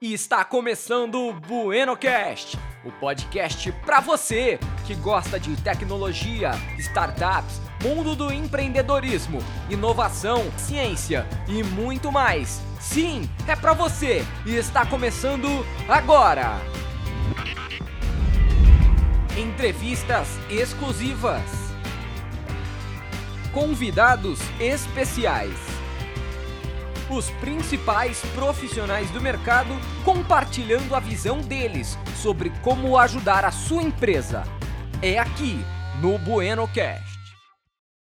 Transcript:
E está começando o BuenoCast, o podcast para você que gosta de tecnologia, startups, mundo do empreendedorismo, inovação, ciência e muito mais. Sim, é para você e está começando agora. Entrevistas exclusivas. Convidados especiais os principais profissionais do mercado compartilhando a visão deles sobre como ajudar a sua empresa. É aqui no Bueno Cash.